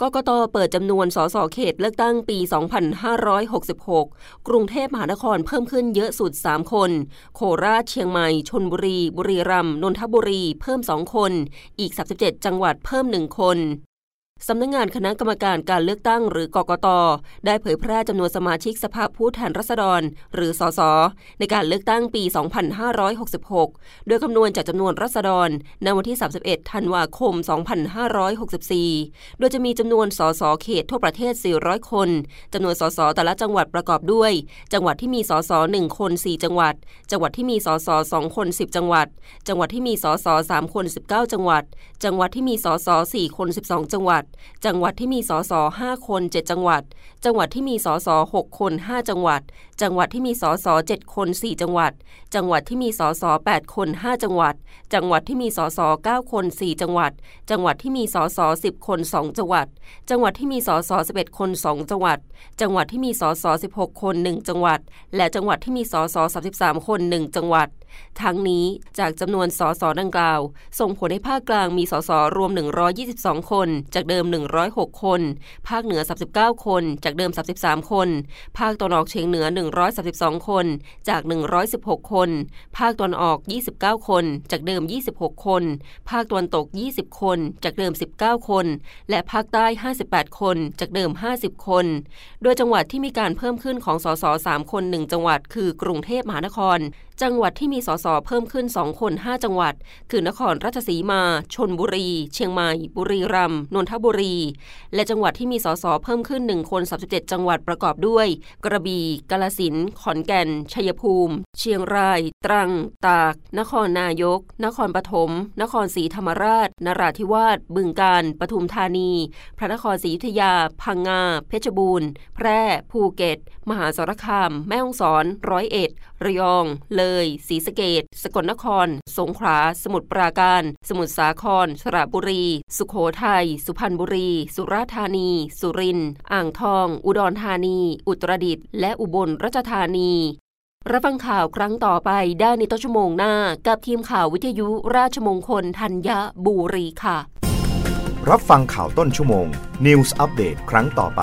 กกตเปิดจำนวนสสเขตเลือกตั้งปี 2566 กรุงเทพมหานครเพิ่มขึ้นเยอะสุด 3 คน โคราชเชียงใหม่ชนบุรี บุรีรัมย์นนทบุรี เพิ่ม 2 คน อีก 37 จังหวัดเพิ่ม 1 คน สำนักงงานคณะกรรมการการเลือกตั้งหรือกกต ได้เผยแพร่จำนวนสมาชิกสภาผู้แทนราษฎร หรือสสในการเลือกตั้งปี 2566 โดยคำนวณจากจำนวนราษฎรในวันที่ 31 ธันวาคม 2564 โดยจะมีจำนวนสสเขตทั่วประเทศ 400 คนจำนวนสสแต่ละจังหวัดประกอบด้วย จังหวัดที่มีสส1คน 4 จังหวัด จังหวัดที่มีสส2คน 10 จังหวัด จังหวัดที่มีสส3คน 19 จังหวัด จังหวัดที่มีสส4คน 12 จังหวัดจังหวัดที่มีสส5คน 7 จังหวัด จังหวัดที่มีสส6คน 5 จังหวัด จังหวัดที่มีสส7คน 4 จังหวัด จังหวัดที่มีสส8คน 5 จังหวัด จังหวัดที่มีสส9คน 4 จังหวัด จังหวัดที่มีสส10 คน 2 จังหวัด จังหวัดที่มีสส11 คน 2 จังหวัด จังหวัดที่มีสส16 คน 1 จังหวัด และจังหวัดที่มีสส33 คน 1 จังหวัด ทั้งนี้จากจำนวนสสดังกล่าว ส่งผลให้ภาคกลางมีสสรวม 122 คน จากเดิม 106 คน ภาคเหนือ 39 คน จากเดิม 33 คน ภาคตะวันออกเฉียงเหนือ 132 คน จาก 116 คน ภาคตะวันออก 29 คน จากเดิม 26 คน ภาคตะวันตก 20 คน จากเดิม 19 คน และภาคใต้ 58 คน จากเดิม 50 คน โดยจังหวัดที่มีการเพิ่มขึ้นของสส3คน 1 จังหวัด คือกรุงเทพมหานคร จังหวัดที่มีสสเพิ่มขึ้น 2 คน 5 จังหวัด คือนครราชสีมา ชนบุรี เชียงใหม่ บุรีรัมย์ นนทบุรี และจังหวัดที่มีสสเพิ่มขึ้น 1 คน 37 จังหวัดประกอบด้วย กระบี่ กาลสินขอนแก่น ชัยภูมิ เชียงราย ตรัง ตาก นครนายก นครปฐม นครศรีธรรมราช นราธิวาส บึงกาฬ ปทุมธานี พระนครศรีอยุธยา พังงา เพชรบูรณ์ แพร่ ภูเก็ต มหาสารคาม แม่ฮ่องสอน ร้อยเอ็ด ระยอง เลยศรีสะเกดสกลนคร สงขลา สมุทรปราการ สมุทรสาคร สระบุรี สุขโขทัย สุพรรณบุรี สุราษฎร์ธานี สุรินทร์ อ่างทอง อุดรธานี อุตรดิตถ์ และอุบลราชธานี รับฟังข่าวครั้งต่อไปได้ในต้นชั่วโมงหน้า กับทีมข่าววิทยุราชมงคลธัญบุรีค่ะ รับฟังข่าวต้นชั่วโมง News อัปเดตครั้งต่อไป